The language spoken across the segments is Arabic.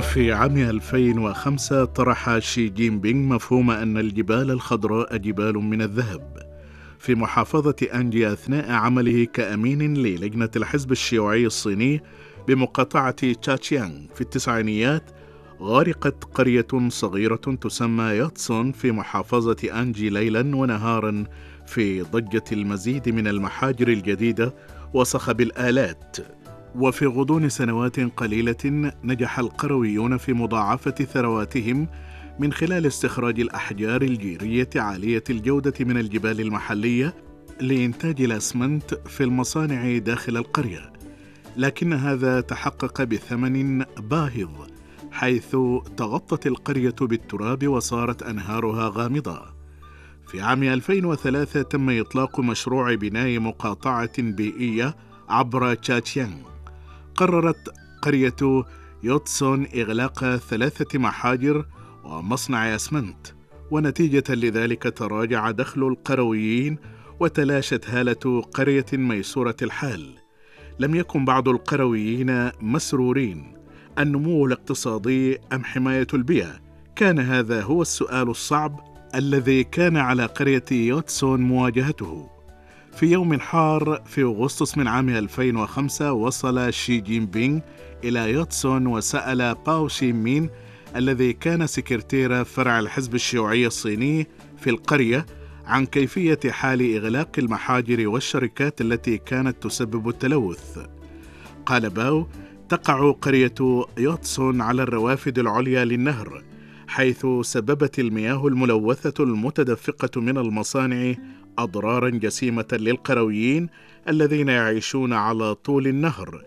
في عام 2005 طرح شي جين بينغ مفهوم أن الجبال الخضراء جبال من الذهب. في محافظة أنجي أثناء عمله كأمين للجنة الحزب الشيوعي الصيني بمقاطعة تشاتشيانغ في التسعينيات غرقت قرية صغيرة تسمى ياتسون في محافظة أنجي ليلا ونهارا في ضجة المزيد من المحاجر الجديدة وصخب الآلات. وفي غضون سنوات قليلة نجح القرويون في مضاعفة ثرواتهم من خلال استخراج الأحجار الجيرية عالية الجودة من الجبال المحلية لإنتاج الأسمنت في المصانع داخل القرية. لكن هذا تحقق بثمن باهظ حيث تغطت القرية بالتراب وصارت أنهارها غامضة. في عام 2003 تم إطلاق مشروع بناء مقاطعة بيئية عبر تشاتشيانغ قررت قرية يوتسون إغلاق ثلاثة محاجر ومصنع أسمنت ونتيجة لذلك تراجع دخل القرويين وتلاشت هالة قرية ميسورة الحال. لم يكن بعض القرويين مسرورين. النمو الاقتصادي أم حماية البيئة؟ كان هذا هو السؤال الصعب الذي كان على قرية يوتسون مواجهته. في يوم حار في أغسطس من عام 2005 وصل شي جين بينغ إلى يوتسون وسأل باو شي مين الذي كان سكرتير فرع الحزب الشيوعي الصيني في القرية عن كيفية حال إغلاق المحاجر والشركات التي كانت تسبب التلوث. قال باو: تقع قرية يوتسون على الروافد العليا للنهر، حيث سببت المياه الملوثة المتدفقة من المصانع أضرارا جسيمة للقرويين الذين يعيشون على طول النهر.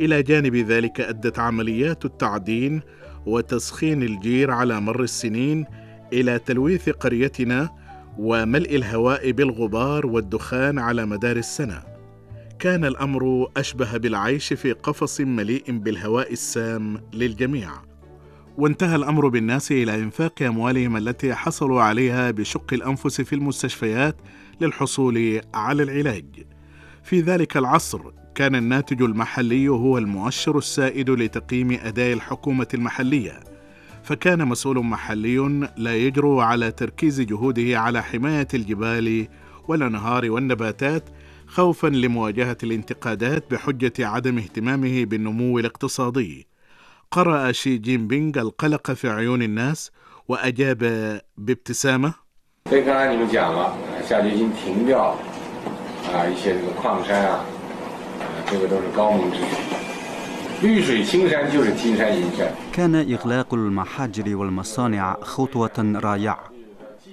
إلى جانب ذلك أدت عمليات التعدين وتسخين الجير على مر السنين إلى تلويث قريتنا وملء الهواء بالغبار والدخان على مدار السنة. كان الأمر أشبه بالعيش في قفص مليء بالهواء السام للجميع. وانتهى الأمر بالناس إلى إنفاق أموالهم التي حصلوا عليها بشق الأنفس في المستشفيات للحصول على العلاج. في ذلك العصر كان الناتج المحلي هو المؤشر السائد لتقييم أداء الحكومة المحلية. فكان مسؤول محلي لا يجرؤ على تركيز جهوده على حماية الجبال والأنهار والنباتات خوفا لمواجهة الانتقادات بحجة عدم اهتمامه بالنمو الاقتصادي. قرأ شي جين بينغ القلق في عيون الناس وأجاب بابتسامة. آه، آه، كان إغلاق المحاجر والمصانع خطوة رائعة.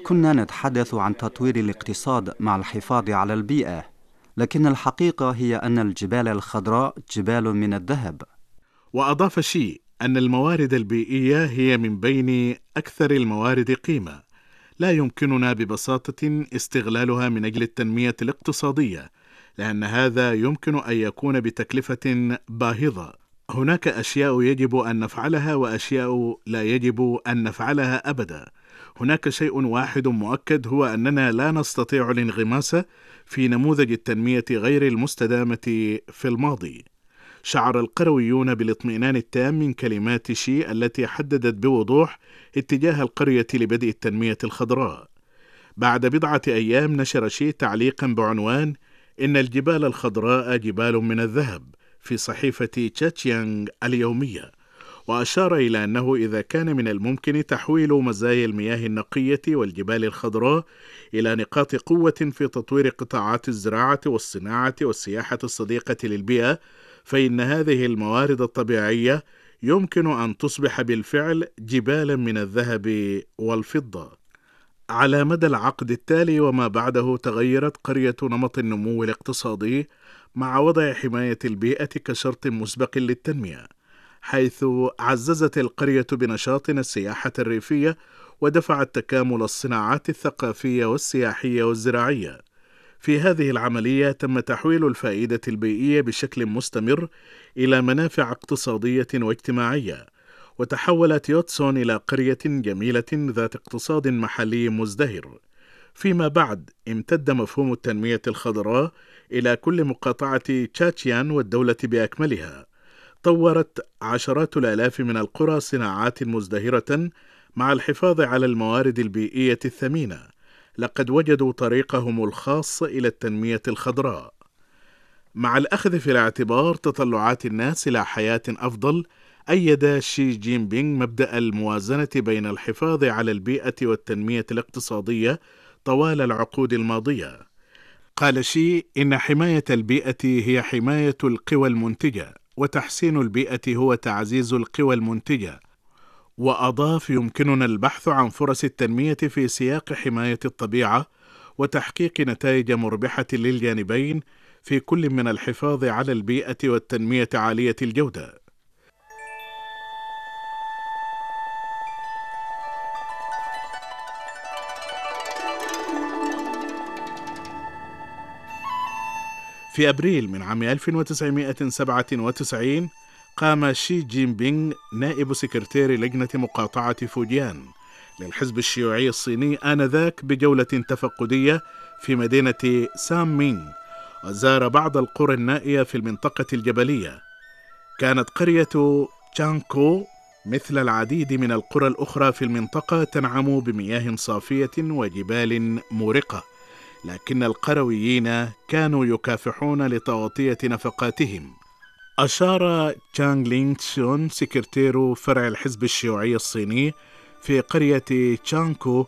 كنا نتحدث عن تطوير الاقتصاد مع الحفاظ على البيئة لكن الحقيقة هي أن الجبال الخضراء جبال من الذهب. وأضاف شي أن الموارد البيئية هي من بين أكثر الموارد قيمة لا يمكننا ببساطة استغلالها من أجل التنمية الاقتصادية لأن هذا يمكن أن يكون بتكلفة باهظة. هناك أشياء يجب أن نفعلها وأشياء لا يجب أن نفعلها أبدا. هناك شيء واحد مؤكد هو أننا لا نستطيع الانغماس في نموذج التنمية غير المستدامة في الماضي. شعر القرويون بالاطمئنان التام من كلمات شي التي حددت بوضوح اتجاه القرية لبدء التنمية الخضراء. بعد بضعة أيام نشر شي تعليقا بعنوان إن الجبال الخضراء جبال من الذهب في صحيفة تشاتشيانغ اليومية، وأشار إلى أنه إذا كان من الممكن تحويل مزايا المياه النقية والجبال الخضراء إلى نقاط قوة في تطوير قطاعات الزراعة والصناعة والسياحة الصديقة للبيئة فإن هذه الموارد الطبيعية يمكن أن تصبح بالفعل جبالا من الذهب والفضة. على مدى العقد التالي وما بعده تغيرت قرية نمط النمو الاقتصادي مع وضع حماية البيئة كشرط مسبق للتنمية، حيث عززت القرية بنشاطنا السياحة الريفية ودفعت تكامل الصناعات الثقافية والسياحية والزراعية. في هذه العملية تم تحويل الفائدة البيئية بشكل مستمر إلى منافع اقتصادية واجتماعية، وتحولت يوتسون إلى قرية جميلة ذات اقتصاد محلي مزدهر. فيما بعد امتد مفهوم التنمية الخضراء إلى كل مقاطعة تشاتشيان والدولة بأكملها. طورت عشرات الآلاف من القرى صناعات مزدهرة مع الحفاظ على الموارد البيئية الثمينة لقد وجدوا طريقهم الخاص إلى التنمية الخضراء مع الأخذ في الاعتبار تطلعات الناس إلى حياة أفضل أيد شي جين بينغ مبدأ الموازنة بين الحفاظ على البيئة والتنمية الاقتصادية طوال العقود الماضية. قال شي إن حماية البيئة هي حماية القوى المنتجة، وتحسين البيئة هو تعزيز القوى المنتجة. وأضاف يمكننا البحث عن فرص التنمية في سياق حماية الطبيعة وتحقيق نتائج مربحة للجانبين في كل من الحفاظ على البيئة والتنمية عالية الجودة. في أبريل من عام 1997 قام شي جين بينغ نائب سكرتير لجنة مقاطعة فوجيان. للحزب الشيوعي الصيني آنذاك بجولة تفقدية في مدينة سانمينغ وزار بعض القرى النائية في المنطقة الجبلية. كانت قرية تشانكو مثل العديد من القرى الأخرى في المنطقة تنعم بمياه صافية وجبال مورقة لكن القرويين كانوا يكافحون لتغطية نفقاتهم. أشار تشانغ لينغ تشون سكرتير فرع الحزب الشيوعي الصيني في قرية تشانكو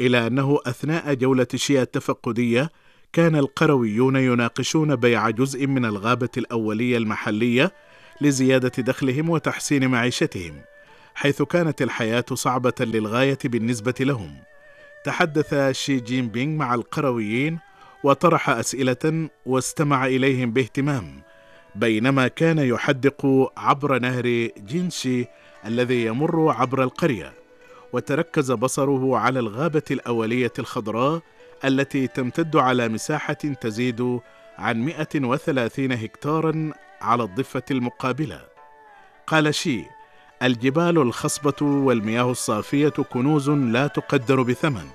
إلى أنه أثناء جولة شي التفقدية كان القرويون يناقشون بيع جزء من الغابة الأولية المحلية لزيادة دخلهم وتحسين معيشتهم حيث كانت الحياة صعبة للغاية بالنسبة لهم. تحدث شي جين بينغ مع القرويين وطرح أسئلة واستمع إليهم باهتمام. بينما كان يحدق عبر نهر جينشي الذي يمر عبر القرية وتركز بصره على الغابة الأولية الخضراء التي تمتد على مساحة تزيد عن 130 هكتارا على الضفة المقابلة. قال شي الجبال الخصبة والمياه الصافية كنوز لا تقدر بثمن.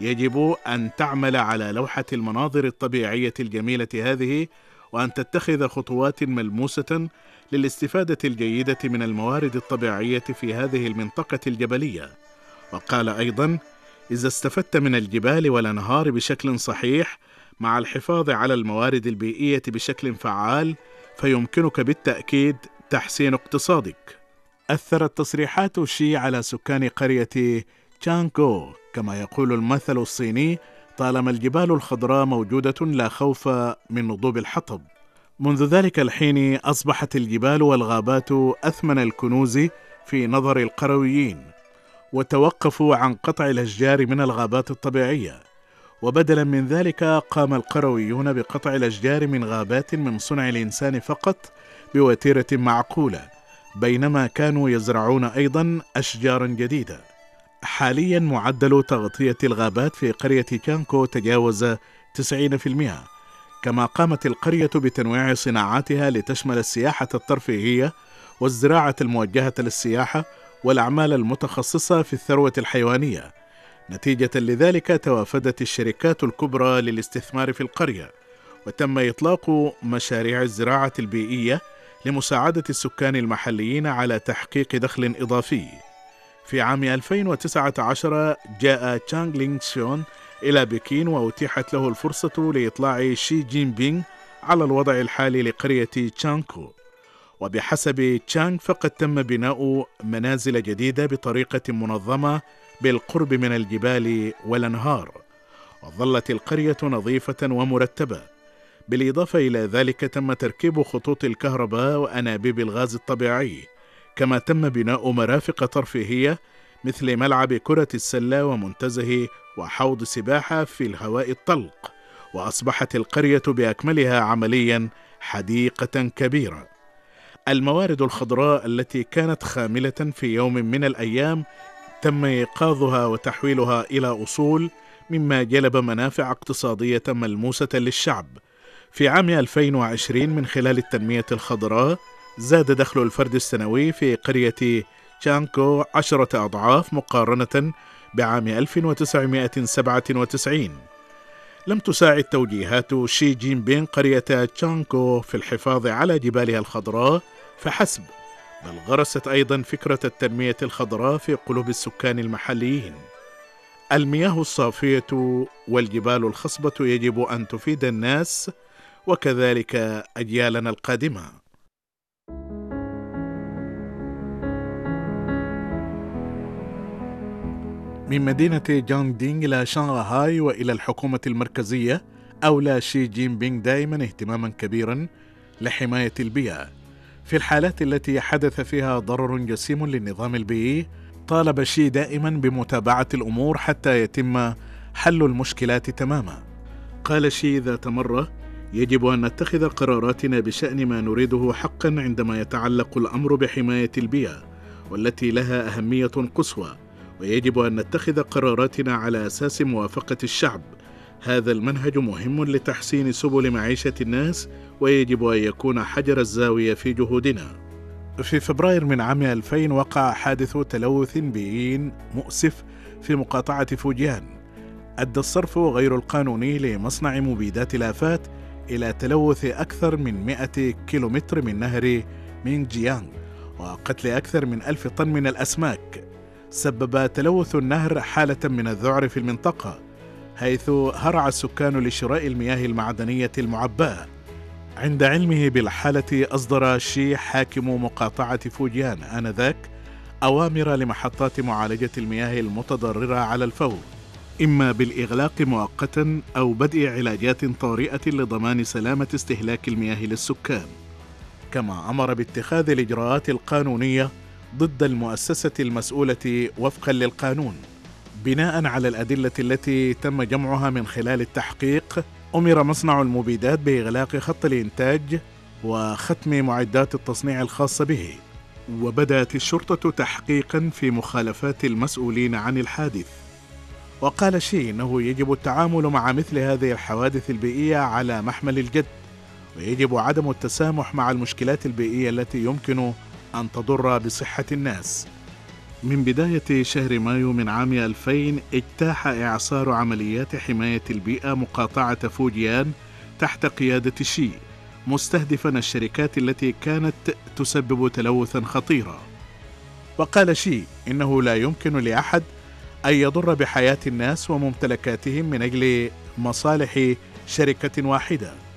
يجب أن تعمل على لوحة المناظر الطبيعية الجميلة هذه وأن تتخذ خطوات ملموسة للاستفادة الجيدة من الموارد الطبيعية في هذه المنطقة الجبلية. وقال أيضا إذا استفدت من الجبال والأنهار بشكل صحيح مع الحفاظ على الموارد البيئية بشكل فعال فيمكنك بالتأكيد تحسين اقتصادك. أثرت تصريحات شي على سكان قرية تشانكو كما يقول المثل الصيني طالما الجبال الخضراء موجودة لا خوف من نضوب الحطب. منذ ذلك الحين أصبحت الجبال والغابات أثمن الكنوز في نظر القرويين وتوقفوا عن قطع الأشجار من الغابات الطبيعية. وبدلا من ذلك قام القرويون بقطع الأشجار من غابات من صنع الإنسان فقط بوتيرة معقولة بينما كانوا يزرعون أيضا أشجارا جديدة. حاليا معدل تغطية الغابات في قرية كانكو تجاوز 90% كما قامت القرية بتنويع صناعاتها لتشمل السياحة الترفيهية والزراعة الموجهة للسياحة والأعمال المتخصصة في الثروة الحيوانية. نتيجة لذلك توافدت الشركات الكبرى للاستثمار في القرية وتم إطلاق مشاريع الزراعة البيئية لمساعدة السكان المحليين على تحقيق دخل إضافي. في عام 2019 جاء تشانغ لينغ تشون إلى بكين وأتيحت له الفرصة لإطلاع شي جين بينغ على الوضع الحالي لقرية تشانكو. وبحسب تشانغ فقد تم بناء منازل جديدة بطريقة منظمة بالقرب من الجبال والأنهار. وظلت القرية نظيفة ومرتبة. بالإضافة إلى ذلك تم تركيب خطوط الكهرباء وأنابيب الغاز الطبيعي. كما تم بناء مرافق ترفيهية مثل ملعب كرة السلة ومنتزه وحوض سباحة في الهواء الطلق وأصبحت القرية بأكملها عمليا حديقة كبيرة. الموارد الخضراء التي كانت خاملة في يوم من الأيام تم إيقاظها وتحويلها إلى أصول مما جلب منافع اقتصادية ملموسة للشعب. في عام 2020 من خلال التنمية الخضراء زاد دخل الفرد السنوي في قرية تشانكو عشرة أضعاف مقارنة بعام 1997 لم تساعد توجيهات شي جين بينغ قرية تشانكو في الحفاظ على جبالها الخضراء فحسب بل غرست أيضا فكرة التنمية الخضراء في قلوب السكان المحليين. المياه الصافية والجبال الخصبة يجب أن تفيد الناس وكذلك أجيالنا القادمة. من مدينة جانغ دينغ إلى شنغهاي وإلى الحكومة المركزية أولى شي جين بينغ دائما اهتماما كبيرا لحماية البيئة. في الحالات التي حدث فيها ضرر جسيم للنظام البيئي طالب شي دائما بمتابعة الأمور حتى يتم حل المشكلات تماما. قال شي ذات مرة يجب أن نتخذ قراراتنا بشأن ما نريده حقا عندما يتعلق الأمر بحماية البيئة والتي لها أهمية قصوى. ويجب أن نتخذ قراراتنا على أساس موافقة الشعب هذا المنهج مهم لتحسين سبل معيشة الناس ويجب أن يكون حجر الزاوية في جهودنا. في فبراير من عام 2000 وقع حادث تلوث بيئي مؤسف في مقاطعة فوجيان. أدى الصرف غير القانوني لمصنع مبيدات الآفات إلى تلوث أكثر من 100 كيلومتر من نهر مين جيانغ وقتل أكثر من ألف طن من الأسماك. سبب تلوث النهر حالة من الذعر في المنطقة حيث هرع السكان لشراء المياه المعدنية المعباة. عند علمه بالحالة أصدر شي حاكم مقاطعة فوجيان آنذاك أوامر لمحطات معالجة المياه المتضررة على الفور إما بالإغلاق مؤقتا أو بدء علاجات طارئة لضمان سلامة استهلاك المياه للسكان. كما أمر باتخاذ الإجراءات القانونية ضد المؤسسة المسؤولة وفقا للقانون بناء على الأدلة التي تم جمعها من خلال التحقيق أمر مصنع المبيدات بإغلاق خط الإنتاج وختم معدات التصنيع الخاصة به وبدأت الشرطة تحقيقا في مخالفات المسؤولين عن الحادث. وقال شي إنه يجب التعامل مع مثل هذه الحوادث البيئية على محمل الجد ويجب عدم التسامح مع المشكلات البيئية التي يمكن أن تضر بصحة الناس. من بداية شهر مايو من عام 2000 اجتاح إعصار عمليات حماية البيئة مقاطعة فوجيان تحت قيادة شي مستهدفا الشركات التي كانت تسبب تلوثا خطيرا. وقال شي إنه لا يمكن لأحد أن يضر بحياة الناس وممتلكاتهم من أجل مصالح شركة واحدة.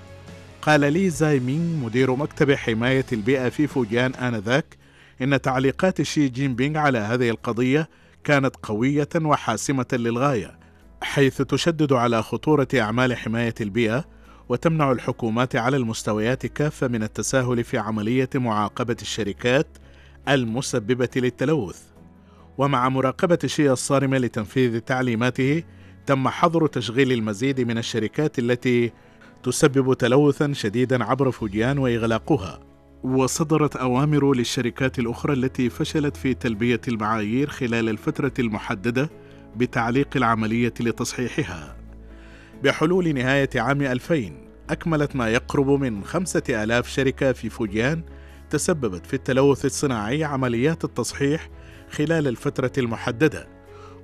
قال لي زاي مين مدير مكتب حماية البيئة في فوجيان آنذاك إن تعليقات شي جين بينغ على هذه القضية كانت قوية وحاسمة للغاية حيث تشدد على خطورة أعمال حماية البيئة وتمنع الحكومات على المستويات كافة من التساهل في عملية معاقبة الشركات المسببة للتلوث. ومع مراقبة شي الصارمة لتنفيذ تعليماته تم حظر تشغيل المزيد من الشركات التي تسبب تلوثا شديدا عبر فوجيان وإغلاقها وصدرت أوامر للشركات الأخرى التي فشلت في تلبية المعايير خلال الفترة المحددة بتعليق العملية لتصحيحها. بحلول نهاية عام 2000 أكملت ما يقرب من خمسة آلاف شركة في فوجيان تسببت في التلوث الصناعي عمليات التصحيح خلال الفترة المحددة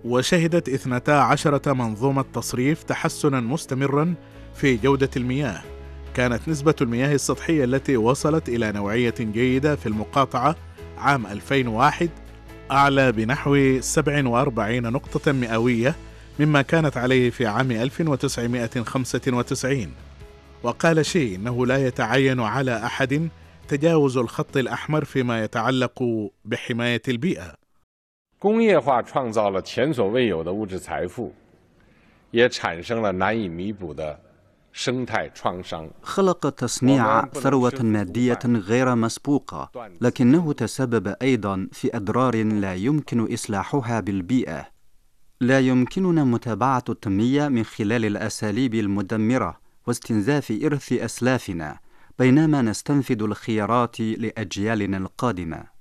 وشهدت 12 منظومة تصريف تحسنا مستمرا في جودة المياه كانت نسبة المياه السطحية التي وصلت إلى نوعية جيدة في المقاطعة عام 2001 أعلى بنحو 47 نقطة مئوية مما كانت عليه في عام 1995 وقال شي إنه لا يتعين على أحد تجاوز الخط الأحمر فيما يتعلق بحماية البيئة 工业化创造了前所未有的物质财富，也产生了难以弥补的 خلق تصنيع ثروة مادية غير مسبوقة، لكنه تسبب أيضا في أضرار لا يمكن إصلاحها بالبيئة. لا يمكننا متابعة التنمية من خلال الأساليب المدمرة واستنزاف إرث أسلافنا، بينما نستنفذ الخيارات لأجيالنا القادمة.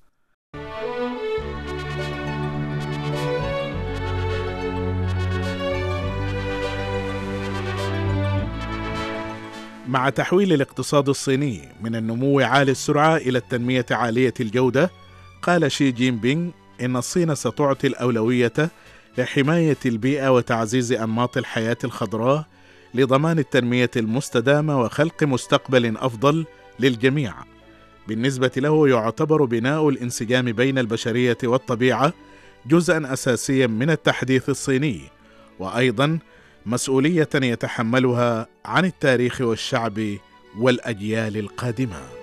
مع تحويل الاقتصاد الصيني من النمو عالي السرعة إلى التنمية عالية الجودة قال شي جين بينغ إن الصين ستعطي الأولوية لحماية البيئة وتعزيز أنماط الحياة الخضراء لضمان التنمية المستدامة وخلق مستقبل أفضل للجميع. بالنسبة له يعتبر بناء الانسجام بين البشرية والطبيعة جزءا أساسيا من التحديث الصيني وأيضا مسؤولية يتحملها عن التاريخ والشعب والأجيال القادمة.